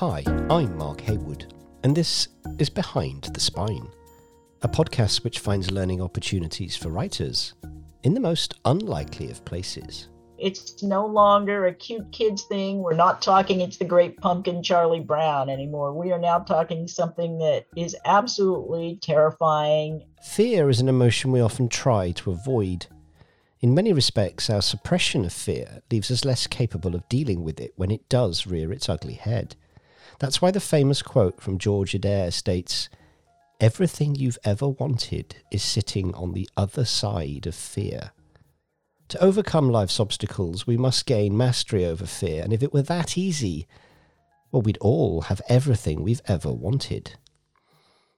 Hi, I'm Mark Haywood, and this is Behind the Spine, a podcast which finds learning opportunities for writers in the most unlikely of places. It's no longer a cute kids thing. We're not talking it's the great pumpkin Charlie Brown anymore. We are now talking something that is absolutely terrifying. Fear is an emotion we often try to avoid. In many respects, our suppression of fear leaves us less capable of dealing with it when it does rear its ugly head. That's why the famous quote from George Adair states Everything you've ever wanted is sitting on the other side of fear. To overcome life's obstacles, we must gain mastery over fear, and if it were that easy, well, we'd all have everything we've ever wanted.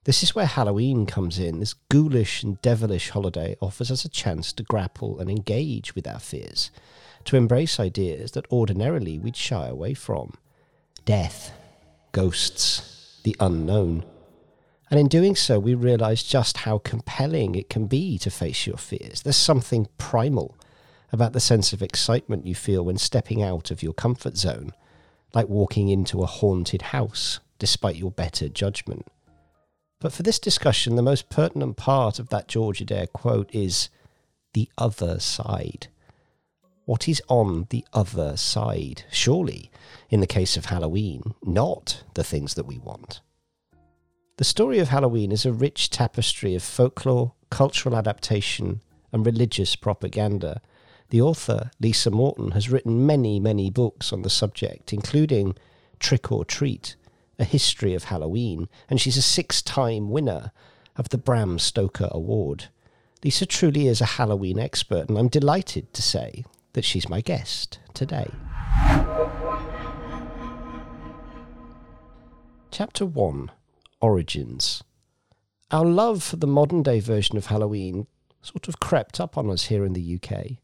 This is where Halloween comes in. This ghoulish and devilish holiday offers us a chance to grapple and engage with our fears, to embrace ideas that ordinarily we'd shy away from death, ghosts, the unknown. And in doing so, we realize just how compelling it can be to face your fears. There's something primal about the sense of excitement you feel when stepping out of your comfort zone, like walking into a haunted house despite your better judgment. But for this discussion, the most pertinent part of that George Adair quote is the other side. What is on the other side? Surely, in the case of Halloween, not the things that we want. The story of Halloween is a rich tapestry of folklore, cultural adaptation, and religious propaganda. The author, Lisa Morton, has written many, many books on the subject, including Trick or Treat, A History of Halloween, and she's a six time winner of the Bram Stoker Award. Lisa truly is a Halloween expert, and I'm delighted to say that she's my guest today. Chapter 1 Origins. Our love for the modern day version of Halloween sort of crept up on us here in the UK.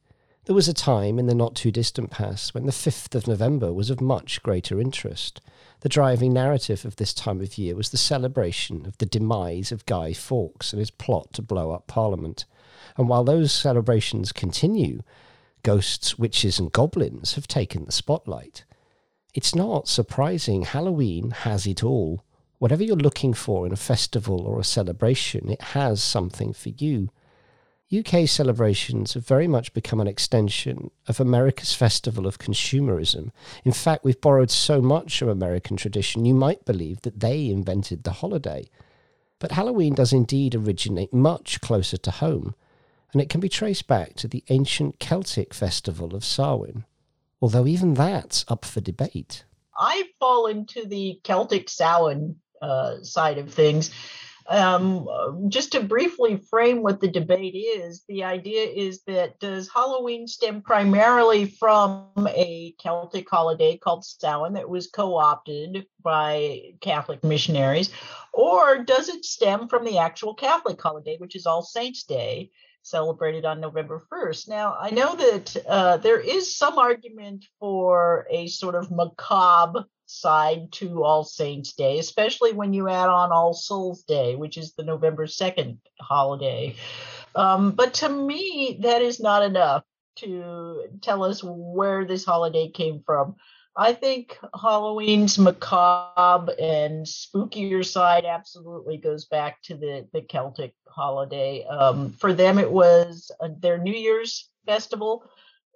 There was a time in the not too distant past when the 5th of November was of much greater interest. The driving narrative of this time of year was the celebration of the demise of Guy Fawkes and his plot to blow up Parliament. And while those celebrations continue, ghosts, witches, and goblins have taken the spotlight. It's not surprising Halloween has it all. Whatever you're looking for in a festival or a celebration, it has something for you. UK celebrations have very much become an extension of America's festival of consumerism. In fact, we've borrowed so much from American tradition, you might believe that they invented the holiday. But Halloween does indeed originate much closer to home, and it can be traced back to the ancient Celtic festival of Samhain, although even that's up for debate. I fall into the Celtic Samhain uh, side of things. Um, just to briefly frame what the debate is, the idea is that does Halloween stem primarily from a Celtic holiday called Samhain that was co opted by Catholic missionaries, or does it stem from the actual Catholic holiday, which is All Saints' Day? Celebrated on November 1st. Now, I know that uh, there is some argument for a sort of macabre side to All Saints Day, especially when you add on All Souls Day, which is the November 2nd holiday. Um, but to me, that is not enough to tell us where this holiday came from. I think Halloween's macabre and spookier side absolutely goes back to the, the Celtic holiday. Um, for them, it was uh, their New Year's festival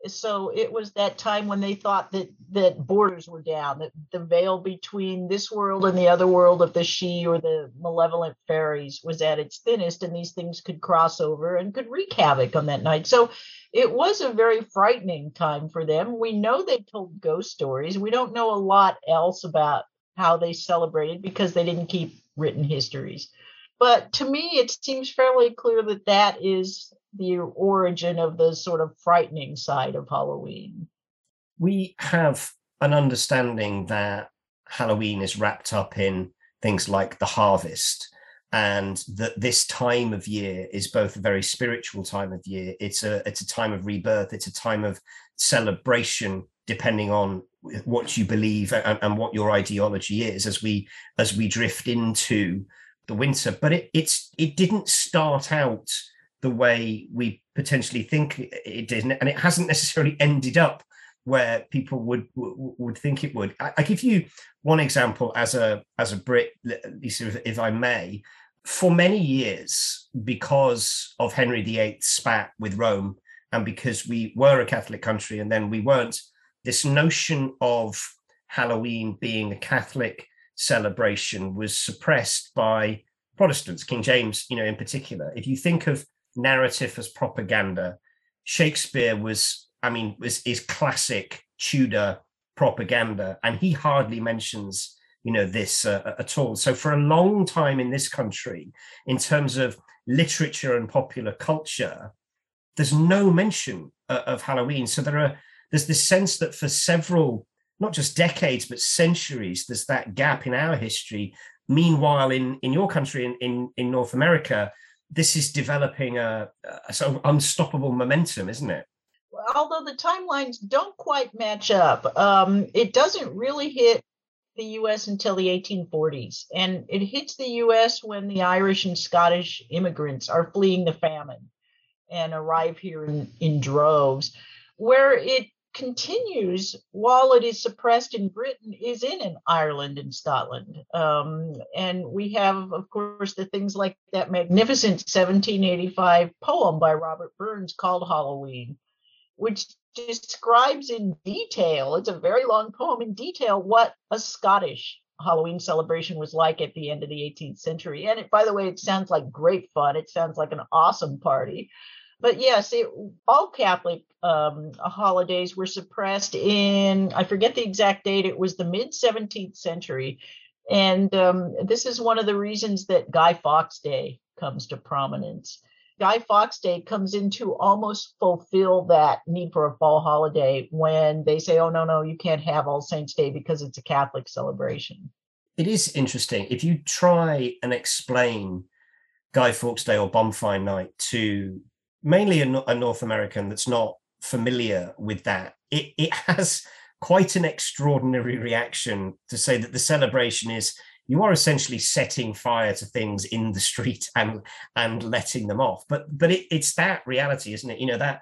so it was that time when they thought that that borders were down that the veil between this world and the other world of the sidhe or the malevolent fairies was at its thinnest and these things could cross over and could wreak havoc on that night. So it was a very frightening time for them. We know they told ghost stories. We don't know a lot else about how they celebrated because they didn't keep written histories but to me it seems fairly clear that that is the origin of the sort of frightening side of Halloween. We have an understanding that Halloween is wrapped up in things like the harvest and that this time of year is both a very spiritual time of year it's a it's a time of rebirth it's a time of celebration depending on what you believe and, and what your ideology is as we as we drift into the winter but it it's it didn't start out the way we potentially think it did, and it hasn't necessarily ended up where people would would think it would. I, I give you one example as a as a Brit, Lisa, if, if I may. For many years, because of Henry VIII's spat with Rome, and because we were a Catholic country and then we weren't, this notion of Halloween being a Catholic celebration was suppressed by Protestants, King James, you know, in particular. If you think of narrative as propaganda, Shakespeare was, I mean, was is classic Tudor propaganda, and he hardly mentions, you know, this uh, at all. So for a long time in this country, in terms of literature and popular culture, there's no mention uh, of Halloween. So there are there's this sense that for several, not just decades but centuries, there's that gap in our history. Meanwhile, in in your country, in in, in North America, this is developing a, a sort of unstoppable momentum, isn't it? Although the timelines don't quite match up, um, it doesn't really hit the US until the 1840s. And it hits the US when the Irish and Scottish immigrants are fleeing the famine and arrive here in, in droves. Where it continues while it is suppressed in Britain is in, in Ireland and Scotland. Um, and we have, of course, the things like that magnificent 1785 poem by Robert Burns called Halloween, which describes in detail, it's a very long poem in detail, what a Scottish Halloween celebration was like at the end of the 18th century. And it, by the way, it sounds like great fun. It sounds like an awesome party. But yes, it, all Catholic um, holidays were suppressed in, I forget the exact date, it was the mid 17th century. And um, this is one of the reasons that Guy Fawkes Day comes to prominence. Guy Fawkes Day comes in to almost fulfill that need for a fall holiday when they say, oh, no, no, you can't have All Saints Day because it's a Catholic celebration. It is interesting. If you try and explain Guy Fawkes Day or Bonfire Night to mainly a, a North American that's not familiar with that, it, it has quite an extraordinary reaction to say that the celebration is you are essentially setting fire to things in the street and and letting them off. But but it, it's that reality isn't it? You know that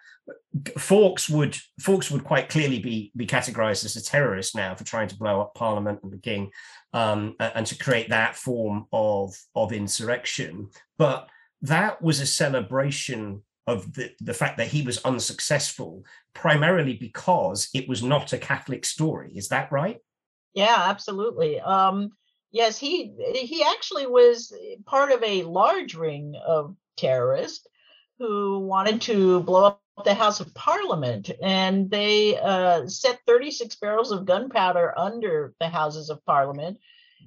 Fawkes would Fawkes would quite clearly be be categorized as a terrorist now for trying to blow up parliament and the king um, and to create that form of of insurrection. But that was a celebration of the, the fact that he was unsuccessful primarily because it was not a Catholic story. Is that right? Yeah, absolutely. Um, yes, he he actually was part of a large ring of terrorists who wanted to blow up the House of Parliament, and they uh, set 36 barrels of gunpowder under the Houses of Parliament.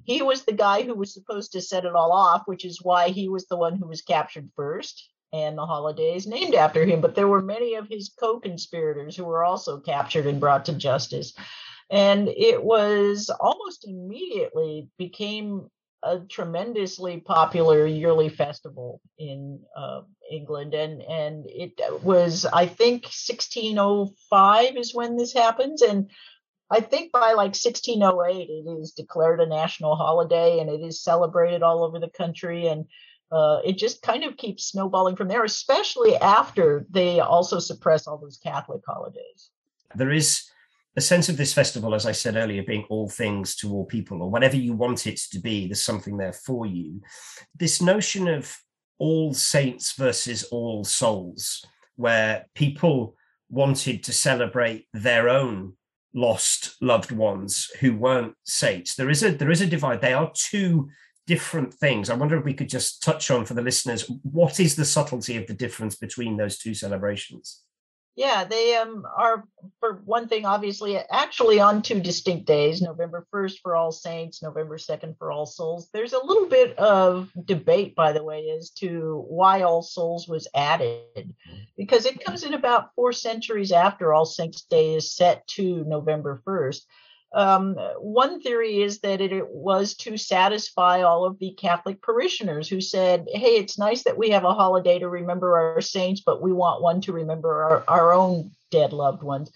He was the guy who was supposed to set it all off, which is why he was the one who was captured first and the holidays named after him. But there were many of his co conspirators who were also captured and brought to justice. And it was almost immediately became a tremendously popular yearly festival in uh, England, and and it was I think 1605 is when this happens, and I think by like 1608 it is declared a national holiday, and it is celebrated all over the country, and uh, it just kind of keeps snowballing from there, especially after they also suppress all those Catholic holidays. There is a sense of this festival, as I said earlier, being all things to all people, or whatever you want it to be, there's something there for you. This notion of all saints versus all souls, where people wanted to celebrate their own lost loved ones who weren't saints. There is a there is a divide. They are two different things. I wonder if we could just touch on for the listeners what is the subtlety of the difference between those two celebrations? Yeah, they um, are, for one thing, obviously, actually on two distinct days November 1st for All Saints, November 2nd for All Souls. There's a little bit of debate, by the way, as to why All Souls was added, because it comes in about four centuries after All Saints Day is set to November 1st. Um, one theory is that it, it, was to satisfy all of the Catholic parishioners who said, Hey, it's nice that we have a holiday to remember our saints, but we want one to remember our, our own dead loved ones.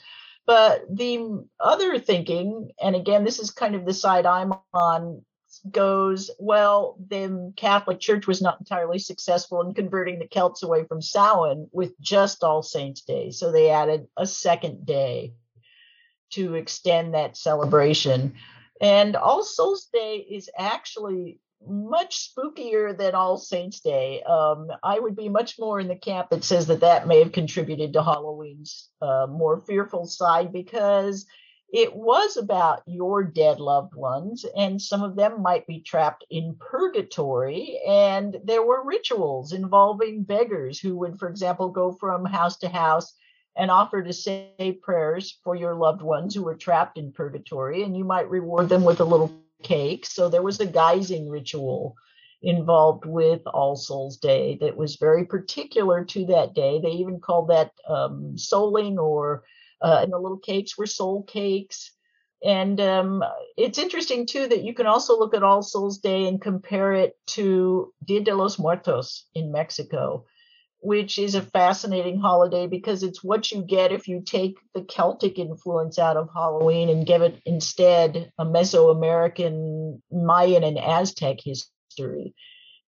But the other thinking, and again, this is kind of the side I'm on, goes, well, the Catholic Church was not entirely successful in converting the Celts away from Samhain with just All Saints Day. So they added a second day to extend that celebration. And All Souls Day is actually much spookier than All Saints Day. Um, I would be much more in the camp that says that that may have contributed to Halloween's uh, more fearful side because it was about your dead loved ones, and some of them might be trapped in purgatory. And there were rituals involving beggars who would, for example, go from house to house and offer to say prayers for your loved ones who were trapped in purgatory, and you might reward them with a little cake. So there was a guising ritual involved with All Souls Day that was very particular to that day. They even called that um, souling, or uh, and the little cakes were soul cakes. And um, it's interesting too that you can also look at All Souls Day and compare it to Dia de los Muertos in Mexico which is a fascinating holiday because it's what you get if you take the Celtic influence out of Halloween and give it instead a Mesoamerican, Mayan, and Aztec history.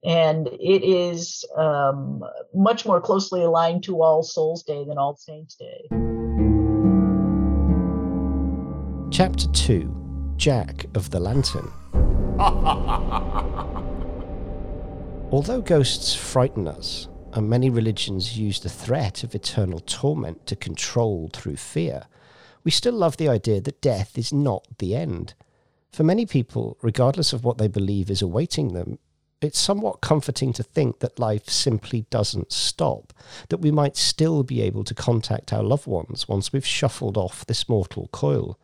And it is um, much more closely aligned to All Souls Day than All Saints Day. Chapter 2 Jack of the Lantern. Although ghosts frighten us, and many religions use the threat of eternal torment to control through fear, we still love the idea that death is not the end. For many people, regardless of what they believe is awaiting them, it's somewhat comforting to think that life simply doesn't stop, that we might still be able to contact our loved ones once we've shuffled off this mortal coil.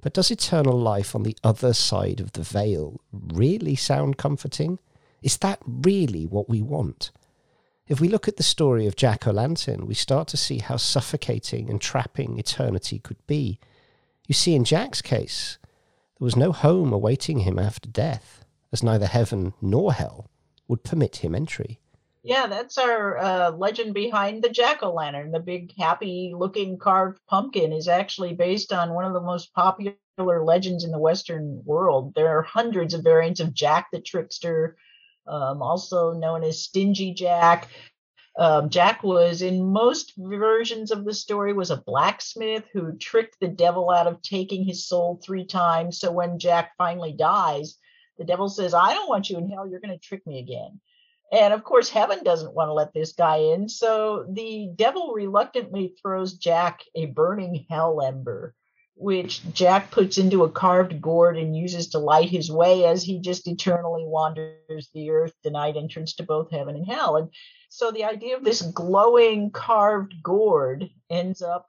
But does eternal life on the other side of the veil really sound comforting? Is that really what we want? If we look at the story of Jack O'Lantern, we start to see how suffocating and trapping eternity could be. You see, in Jack's case, there was no home awaiting him after death, as neither heaven nor hell would permit him entry. Yeah, that's our uh, legend behind the jack o' lantern. The big, happy looking carved pumpkin is actually based on one of the most popular legends in the Western world. There are hundreds of variants of Jack the Trickster, um, also known as Stingy Jack. Um, Jack was in most versions of the story was a blacksmith who tricked the devil out of taking his soul three times. So when Jack finally dies, the devil says, "I don't want you in hell. You're going to trick me again." And of course, heaven doesn't want to let this guy in. So the devil reluctantly throws Jack a burning hell ember which Jack puts into a carved gourd and uses to light his way as he just eternally wanders the earth, denied entrance to both heaven and hell. And so the idea of this glowing carved gourd ends up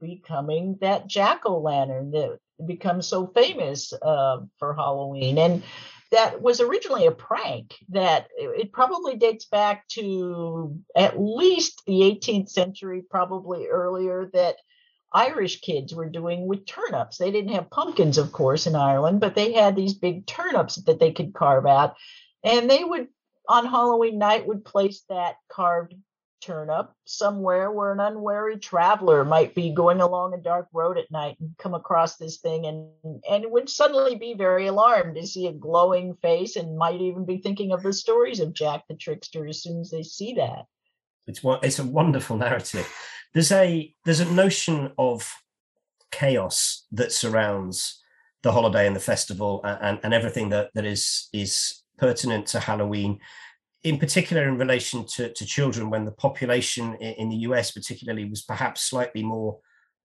becoming that jack o' lantern that becomes so famous uh, for Halloween. And that was originally a prank that it probably dates back to at least the 18th century, probably earlier, that Irish kids were doing with turnips. They didn't have pumpkins, of course, in Ireland, but they had these big turnips that they could carve out. And they would, on Halloween night, would place that carved turnip somewhere where an unwary traveler might be going along a dark road at night and come across this thing and and would suddenly be very alarmed to see a glowing face and might even be thinking of the stories of Jack the Trickster as soon as they see that. It's it's a wonderful narrative there's a there's a notion of chaos that surrounds the holiday and the festival and, and everything that, that is is pertinent to Halloween, in particular in relation to, to children when the population in, the US particularly was perhaps slightly more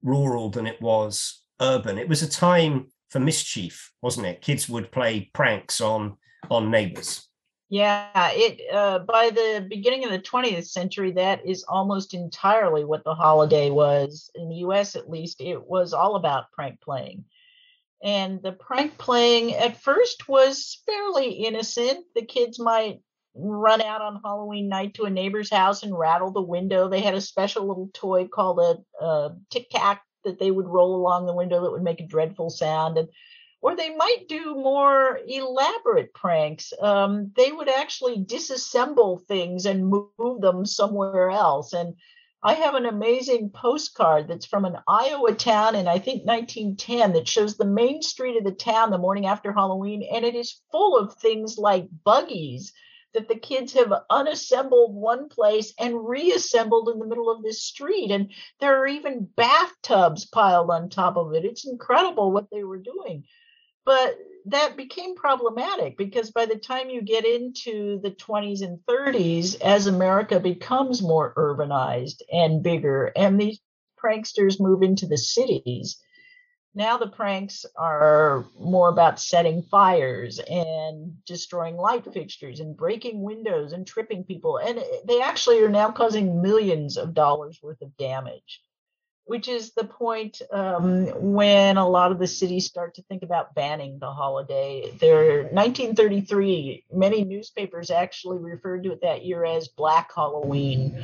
rural than it was urban. It was a time for mischief, wasn't it? Kids would play pranks on on neighbors. Yeah, it uh, by the beginning of the 20th century, that is almost entirely what the holiday was. In the U.S., at least, it was all about prank playing. And the prank playing at first was fairly innocent. The kids might run out on Halloween night to a neighbor's house and rattle the window. They had a special little toy called a, a tic tac that they would roll along the window that would make a dreadful sound. And or they might do more elaborate pranks. Um, they would actually disassemble things and move them somewhere else. And I have an amazing postcard that's from an Iowa town in I think 1910 that shows the main street of the town the morning after Halloween, and it is full of things like buggies that the kids have unassembled one place and reassembled in the middle of this street. And there are even bathtubs piled on top of it. It's incredible what they were doing. But that became problematic because by the time you get into the 20s and 30s, as America becomes more urbanized and bigger, and these pranksters move into the cities, now the pranks are more about setting fires and destroying light fixtures and breaking windows and tripping people. And they actually are now causing millions of dollars worth of damage, which is the point um, when a lot of the cities start to think about banning the holiday. There, 1933, many newspapers actually referred to it that year as Black Halloween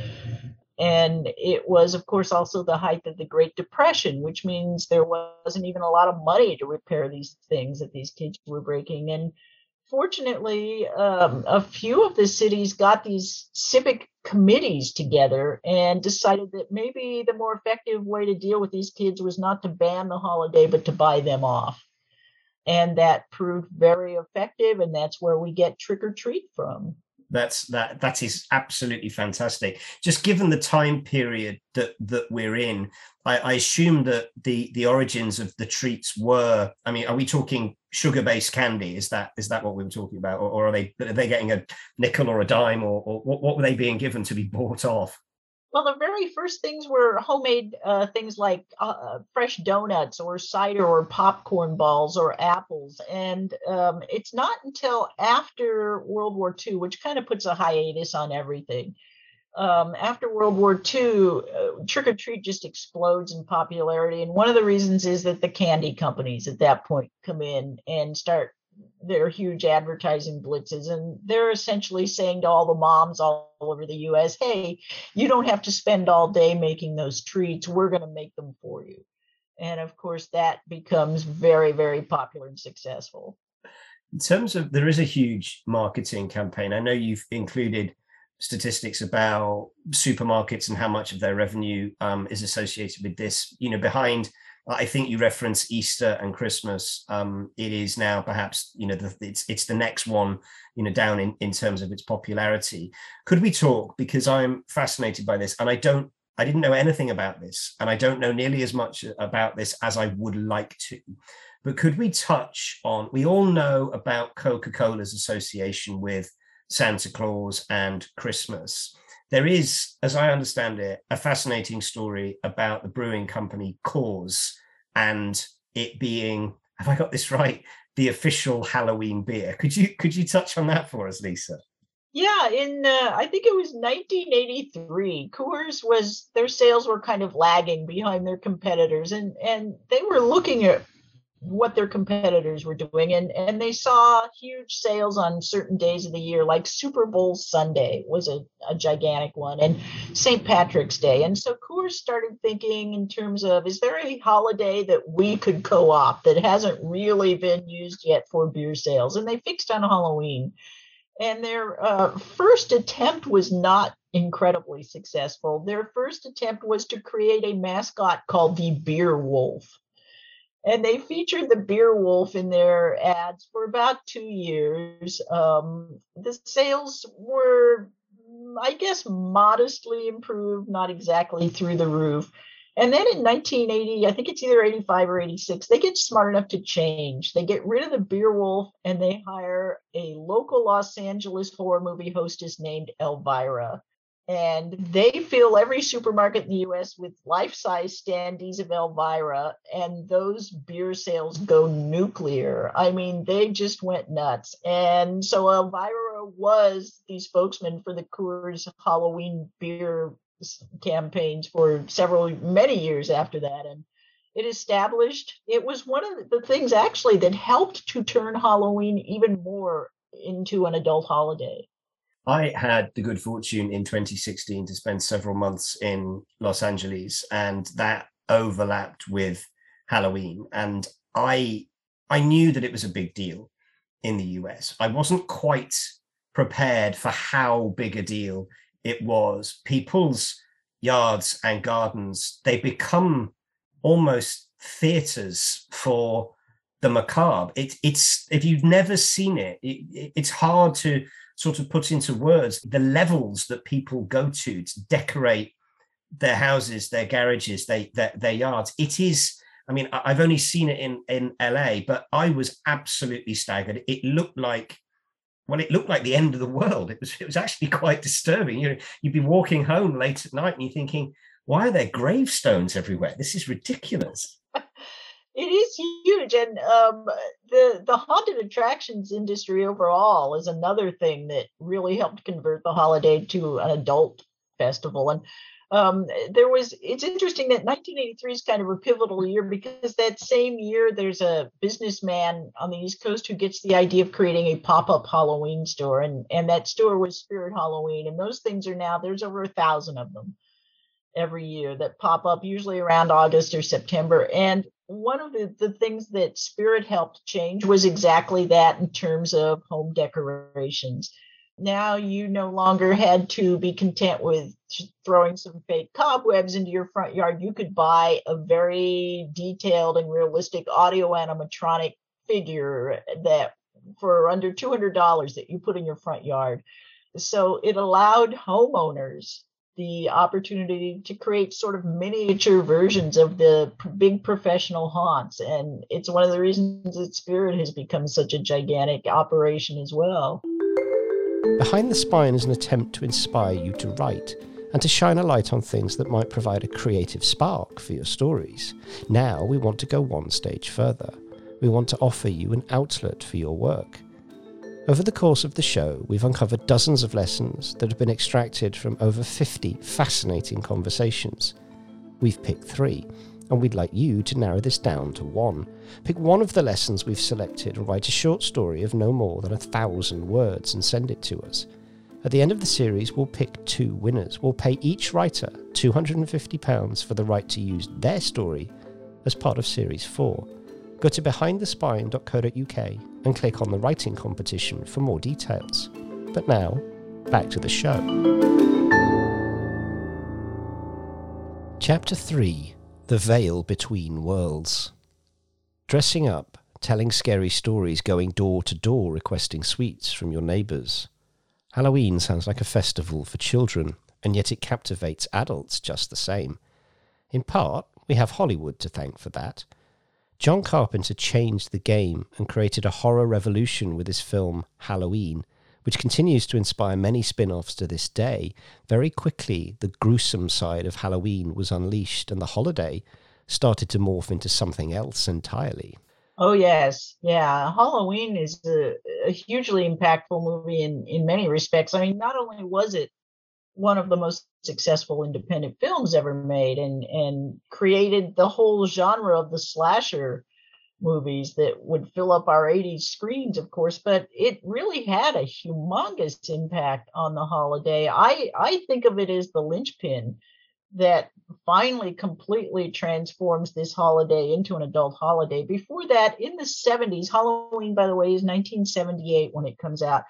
and it was, of course, also the height of the Great Depression, which means there wasn't even a lot of money to repair these things that these kids were breaking. And fortunately, um, a few of the cities got these civic committees together and decided that maybe the more effective way to deal with these kids was not to ban the holiday, but to buy them off. And that proved very effective, and that's where we get trick or treat from that's that that is absolutely fantastic just given the time period that that we're in I, I, assume that the the origins of the treats were i mean are we talking sugar based candy is that is that what we were talking about or, or are they are they getting a nickel or a dime or, or what, what were they being given to be bought off well, the very first things were homemade uh, things like uh, uh, fresh donuts or cider or popcorn balls or apples. And um, it's not until after World War II, which kind of puts a hiatus on everything. Um, after World War II, uh, trick or treat just explodes in popularity. And one of the reasons is that the candy companies at that point come in and start their huge advertising blitzes and they're essentially saying to all the moms all over the US, "Hey, you don't have to spend all day making those treats. We're going to make them for you." And of course that becomes very very popular and successful. In terms of there is a huge marketing campaign. I know you've included statistics about supermarkets and how much of their revenue um, is associated with this. You know, behind I think you reference Easter and Christmas. Um, it is now perhaps you know the, it's it's the next one you know down in in terms of its popularity. Could we talk because I'm fascinated by this and I don't I didn't know anything about this and I don't know nearly as much about this as I would like to. But could we touch on? We all know about Coca Cola's association with Santa Claus and Christmas there is, as I understand it, a fascinating story about the brewing company Coors and it being, have I got this right, the official Halloween beer. Could you could you touch on that for us, Lisa? Yeah, in uh, I think it was 1983, Coors was their sales were kind of lagging behind their competitors, and and they were looking at what their competitors were doing. And and they saw huge sales on certain days of the year like super bowl sunday was a, a gigantic one and st patrick's day. And so coors started thinking in terms of is there a holiday that we could co-opt that hasn't really been used yet for beer sales? And they fixed on halloween. And their uh, first attempt was not incredibly successful. Their first attempt was to create a mascot called the beer wolf and they featured the beer wolf in their ads for about two years. Um, the sales were, I guess, modestly improved, not exactly through the roof. And then in 1980, I think it's either 85 or 86, they get smart enough to change. They get rid of the beer wolf and they hire a local Los Angeles horror movie hostess named Elvira and they fill every supermarket in the US with life size standees of Elvira, and those beer sales go nuclear. I mean, they just went nuts. And so Elvira was the spokesman for the Coors Halloween beer campaigns for several, many years after that. And it established, it was one of the things actually that helped to turn Halloween even more into an adult holiday. I had the good fortune in 2016 to spend several months in Los Angeles, and that overlapped with Halloween. And I I knew that it was a big deal in the US. I wasn't quite prepared for how big a deal it was. People's yards and gardens, they become almost theaters for the macabre. It, it's if you've never seen it, it, it's hard to sort of put into words the levels that people go to to decorate their houses, their garages, they, their, their yards. It is, I mean, I've only seen it in, in LA, but I was absolutely staggered. It looked like, well, it looked like the end of the world. It was, it was actually quite disturbing. You know, you'd be walking home late at night and you're thinking, why are there gravestones everywhere? This is ridiculous. It is huge, and um, the the haunted attractions industry overall is another thing that really helped convert the holiday to an adult festival. And um, there was it's interesting that 1983 is kind of a pivotal year because that same year there's a businessman on the east coast who gets the idea of creating a pop-up halloween store and and that store was spirit halloween and those things are now there's over a thousand of them every year that pop up usually around august or september and one of the, the things that spirit helped change was exactly that in terms of home decorations now you no longer had to be content with throwing some fake cobwebs into your front yard. You could buy a very detailed and realistic audio animatronic figure that for under $200 that you put in your front yard. So it allowed homeowners the opportunity to create sort of miniature versions of the big professional haunts. And it's one of the reasons that Spirit has become such a gigantic operation as well. Behind the Spine is an attempt to inspire you to write and to shine a light on things that might provide a creative spark for your stories. Now we want to go one stage further. We want to offer you an outlet for your work. Over the course of the show, we've uncovered dozens of lessons that have been extracted from over 50 fascinating conversations. We've picked three and we'd like you to narrow this down to one. Pick one of the lessons we've selected and write a short story of no more than a thousand words and send it to us. At the end of the series, we'll pick two winners. We'll pay each writer £250 for the right to use their story as part of Series 4. Go to behindthespine.co.uk and click on the writing competition for more details. But now, back to the show. Chapter 3 the veil between worlds. Dressing up, telling scary stories, going door to door requesting sweets from your neighbours. Halloween sounds like a festival for children, and yet it captivates adults just the same. In part, we have Hollywood to thank for that. John Carpenter changed the game and created a horror revolution with his film Halloween, which continues to inspire many spin offs to this day, very quickly the gruesome side of Halloween was unleashed and the holiday started to morph into something else entirely. Oh yes, yeah. Halloween is a, a, hugely impactful movie in in many respects. I mean, not only was it one of the most successful independent films ever made, and and created the whole genre of the slasher movies that would fill up our 80s screens, of course, but it really had a humongous impact on the holiday. I, I think of it as the linchpin that finally completely transforms this holiday into an adult holiday. Before that, in the 70s, Halloween, by the way, is 1978 when it comes out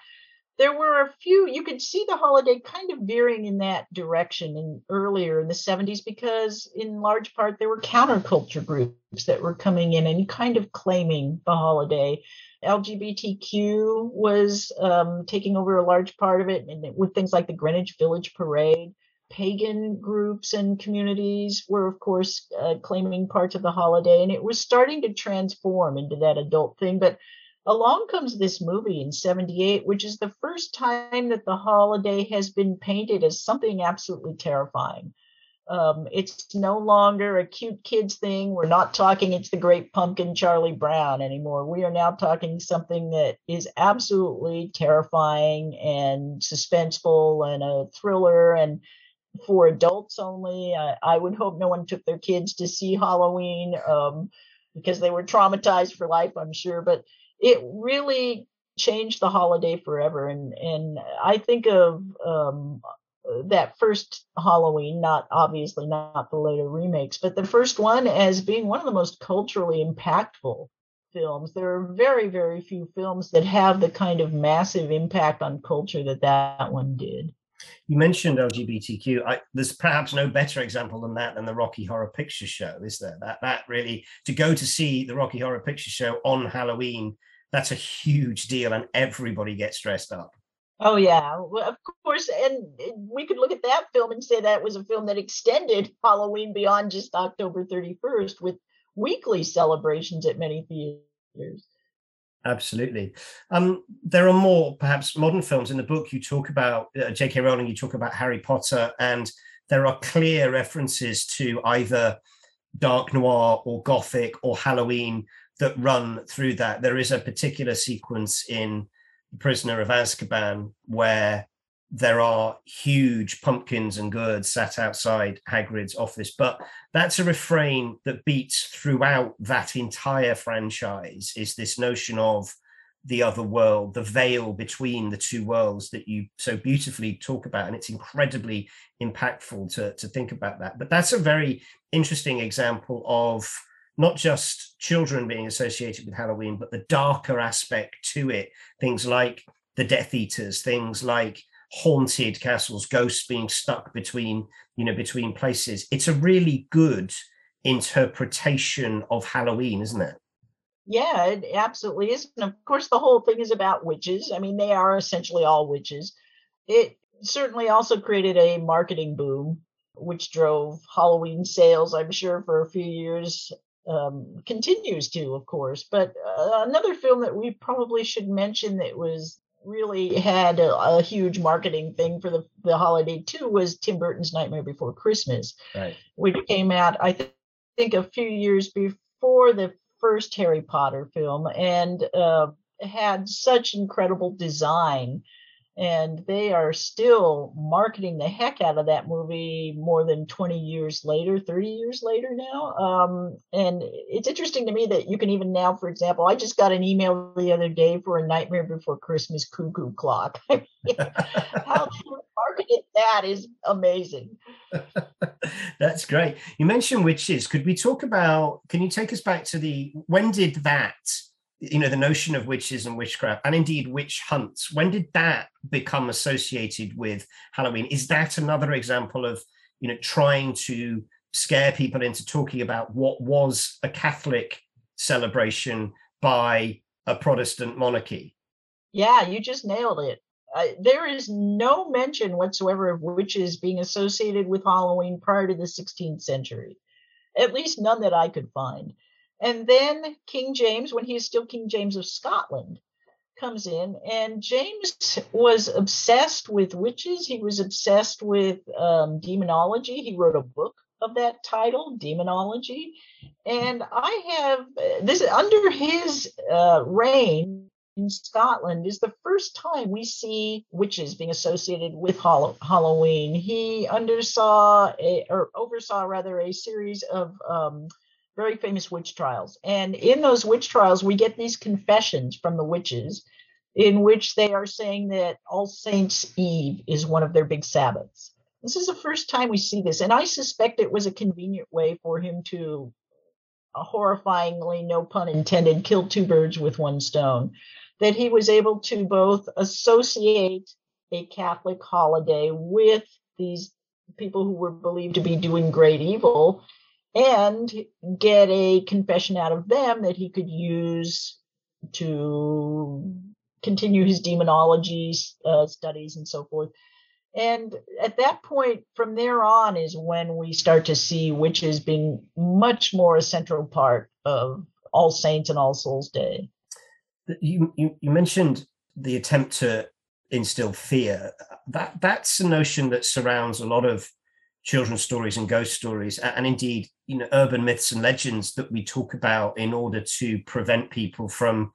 there were a few you could see the holiday kind of veering in that direction in earlier in the 70s because in large part there were counterculture groups that were coming in and kind of claiming the holiday. Lgbtq was um, taking over a large part of it and with things like the greenwich village parade. Pagan groups and communities were of course uh, claiming parts of the holiday and it was starting to transform into that adult thing but along comes this movie in 78 which is the first time that the holiday has been painted as something absolutely terrifying. Um, it's no longer a cute kids thing. We're not talking it's the great pumpkin charlie brown anymore. We are now talking something that is absolutely terrifying and suspenseful and a thriller and for adults only. I, I would hope no one took their kids to see halloween um, because they were traumatized for life i'm sure but it really changed the holiday forever. And and I think of um, that first Halloween, not obviously not the later remakes, but the first one as being one of the most culturally impactful films. There are very very few films that have the kind of massive impact on culture that that one did. You mentioned LGBTQ. I, there's perhaps no better example than that than the Rocky Horror Picture Show, is there? That that really to go to see the Rocky Horror Picture Show on Halloween that's a huge deal and everybody gets dressed up Oh yeah, well, of course, and we could look at that film and say that was a film that extended Halloween beyond just October 31st with weekly celebrations at many theaters. Absolutely. Um, there are more perhaps modern films in the book. You talk about uh, J.K. Rowling. You talk about Harry Potter, and there are clear references to either dark noir or gothic or Halloween that run through that. There is a particular sequence in Prisoner of Azkaban where there are huge pumpkins and gourds sat outside Hagrid's office. But that's a refrain that beats throughout that entire franchise is this notion of the other world, the veil between the two worlds that you so beautifully talk about. And it's incredibly impactful to, to think about that. But that's a very interesting example of not just children being associated with Halloween, but the darker aspect to it. Things like the Death Eaters, things like haunted castles, ghosts being stuck between, you know, between places. It's a really good interpretation of Halloween, isn't it? Yeah, it absolutely is. And of course, the whole thing is about witches. I mean, they are essentially all witches. It certainly also created a marketing boom, which drove Halloween sales, I'm sure, for a few years um, continues to, of course. But uh, another film that we probably should mention that was really had a, a, huge marketing thing for the, the holiday too was Tim Burton's Nightmare Before Christmas, right. which came out, I th- think, a few years before the first Harry Potter film and uh, had such incredible design and they are still marketing the heck out of that movie more than 20 years later 30 years later now. Um, and it's interesting to me that you can even now for example i just got an email the other day for a nightmare before christmas cuckoo clock. How they marketed that is amazing. That's great. You mentioned witches. Could we talk about can you take us back to the when did that you know the notion of witches and witchcraft and indeed witch hunts when did that become associated with halloween? Is that another example of you know trying to scare people into talking about what was a catholic celebration by a protestant monarchy? Yeah you just nailed it. Uh, there is no mention whatsoever of witches being associated with halloween prior to the 16th century at least none that i could find and then King James, when he is still King James of Scotland, comes in. And James was obsessed with witches. He was obsessed with um, demonology. He wrote a book of that title, Demonology. And I have this under his uh, reign in Scotland is the first time we see witches being associated with Halloween. He undersaw a, or oversaw rather a series of um, very famous witch trials. And in those witch trials, we get these confessions from the witches in which they are saying that All Saints Eve is one of their big Sabbaths. This is the first time we see this. And I suspect it was a convenient way for him to uh, horrifyingly, no pun intended, kill two birds with one stone. That he was able to both associate a Catholic holiday with these people who were believed to be doing great evil and get a confession out of them that he could use to continue his demonology uh, studies and so forth. And at that point, from there on, is when we start to see witches being much more a central part of All Saints and All Souls Day. You, you, you mentioned the attempt to instill fear. That that's a notion that surrounds a lot of children's stories and ghost stories, and indeed, you know, urban myths and legends that we talk about in order to prevent people from,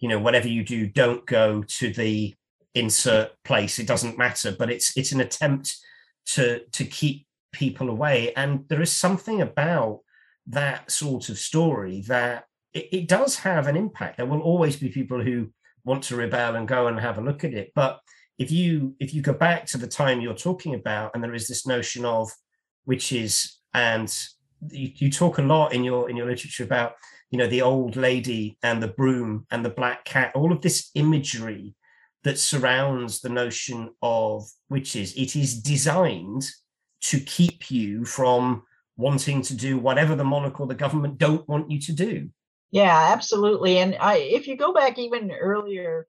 you know, whatever you do, don't go to the insert place. It doesn't matter, but it's it's an attempt to to keep people away. And there is something about that sort of story that it, it does have an impact. There will always be people who want to rebel and go and have a look at it, but if you if you go back to the time you're talking about and there is this notion of witches and you, you talk a lot in your in your literature about you know the old lady and the broom and the black cat all of this imagery that surrounds the notion of witches it is designed to keep you from wanting to do whatever the monarch or the government don't want you to do. Yeah absolutely. And i if you go back even earlier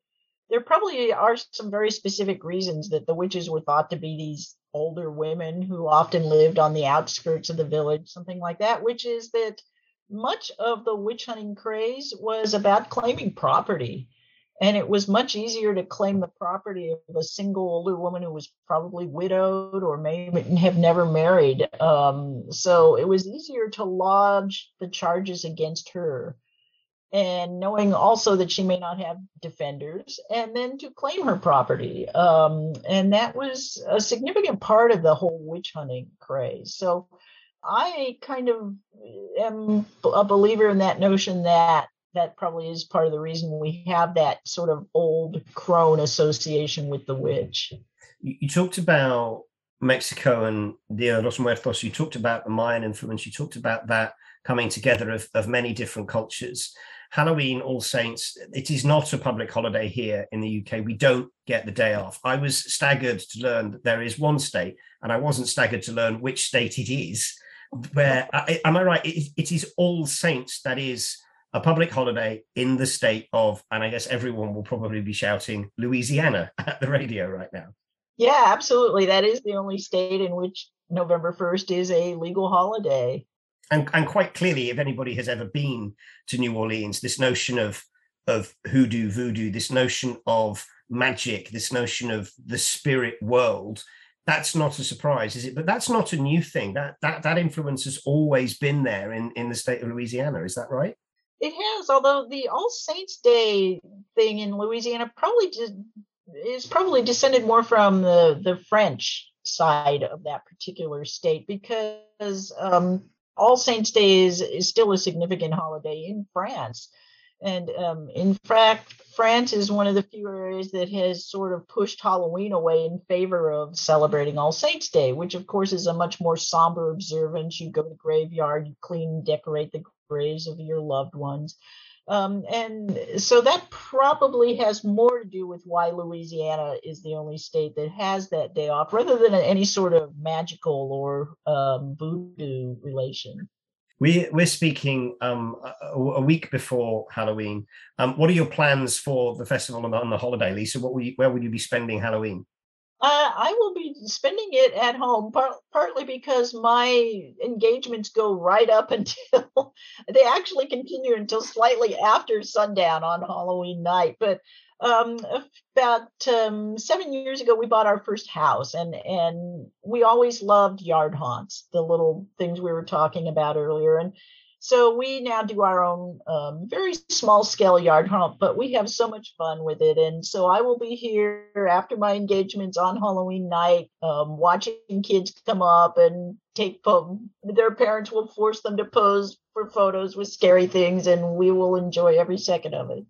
there probably are some very specific reasons that the witches were thought to be these older women who often lived on the outskirts of the village, something like that, which is that much of the witch hunting craze was about claiming property. And it was much easier to claim the property of a single older woman who was probably widowed or may have never married. Um, so it was easier to lodge the charges against her and knowing also that she may not have defenders, and then to claim her property. Um, and that was a significant part of the whole witch hunting craze. So I kind of am a believer in that notion that that probably is part of the reason we have that sort of old crone association with the witch. You, talked about Mexico and Dia de los Muertos. You talked about the Mayan influence. You talked about that coming together of, of many different cultures. Halloween, All Saints, it is not a public holiday here in the UK. We don't get the day off. I was staggered to learn that there is one state, and I wasn't staggered to learn which state it is, where, am I right? It, it is All Saints that is a public holiday in the state of, and I guess everyone will probably be shouting Louisiana at the radio right now. Yeah, absolutely. That is the only state in which November 1st is a legal holiday and and quite clearly, if anybody has ever been to New Orleans, this notion of of hoodoo, voodoo, this notion of magic, this notion of the spirit world, that's not a surprise, is it? But that's not a new thing. That that that influence has always been there in in the state of Louisiana. Is that right? It has, although the All Saints Day thing in Louisiana probably did, is probably descended more from the the French side of that particular state because um, all Saints Day is, is still a significant holiday in France. And um, in fact, France is one of the few areas that has sort of pushed Halloween away in favor of celebrating All Saints Day, which of course is a much more somber observance. You go to the graveyard, you clean and decorate the graves of your loved ones. Um, and so that probably has more to do with why Louisiana is the only state that has that day off, rather than any sort of magical or um, voodoo relation. We, we're speaking um, a, a, week before Halloween. Um, what are your plans for the festival on the holiday, Lisa? What will you, where will you be spending Halloween? Uh, I will be spending it at home, par- partly because my engagements go right up until they actually continue until slightly after sundown on Halloween night. But um, about um, seven years ago, we bought our first house, and and we always loved yard haunts, the little things we were talking about earlier, and so we now do our own um, very small scale yard haunt, but we have so much fun with it. And so I will be here after my engagements on Halloween night, um, watching kids come up and take po- their parents will force them to pose for photos with scary things, and we will enjoy every second of it.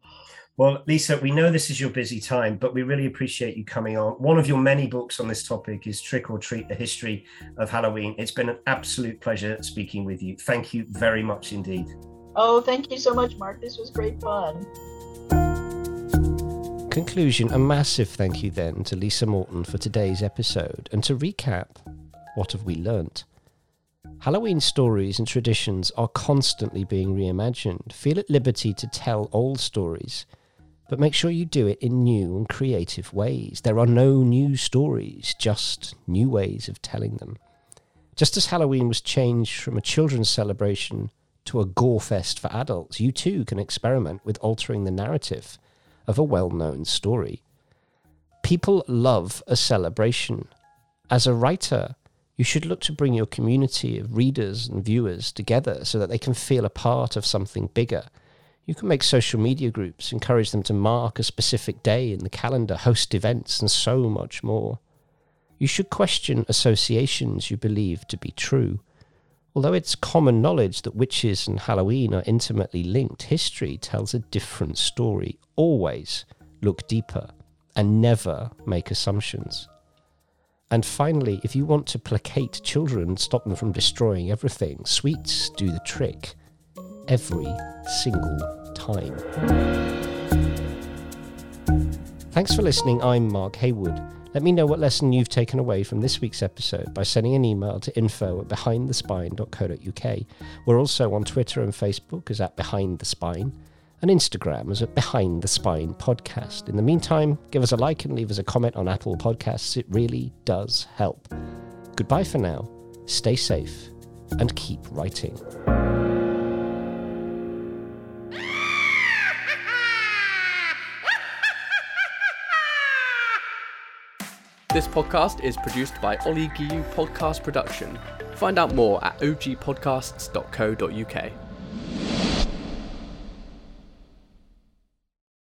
Well, Lisa, we know this is your busy time, but we really appreciate you coming on. One of your many books on this topic is Trick or Treat, The History of Halloween. It's been an absolute pleasure speaking with you. Thank you very much indeed. Oh, thank you so much, Mark. This was great fun. Conclusion A massive thank you then to Lisa Morton for today's episode. And to recap, what have we learnt? Halloween stories and traditions are constantly being reimagined. Feel at liberty to tell old stories but make sure you do it in new and creative ways. There are no new stories, just new ways of telling them. Just as Halloween was changed from a children's celebration to a gore fest for adults, you too can experiment with altering the narrative of a well known story. People love a celebration. As a writer, you should look to bring your community of readers and viewers together so that they can feel a part of something bigger you can make social media groups, encourage them to mark a specific day in the calendar, host events, and so much more. You should question associations you believe to be true. Although it's common knowledge that witches and Halloween are intimately linked, history tells a different story. Always look deeper and never make assumptions. And finally, if you want to placate children stop them from destroying everything, sweets do the trick every single time. Thanks for listening. I'm Mark Haywood. Let me know what lesson you've taken away from this week's episode by sending an email to info at behindthespine.co.uk. We're also on Twitter and Facebook as at Behind the Spine and Instagram as at Behind the Spine Podcast. In the meantime, give us a like and leave us a comment on Apple Podcasts. It really does help. Goodbye for now. Stay safe and keep writing. This podcast is produced by Ollie Giu Podcast Production. Find out more at ogpodcasts.co.uk.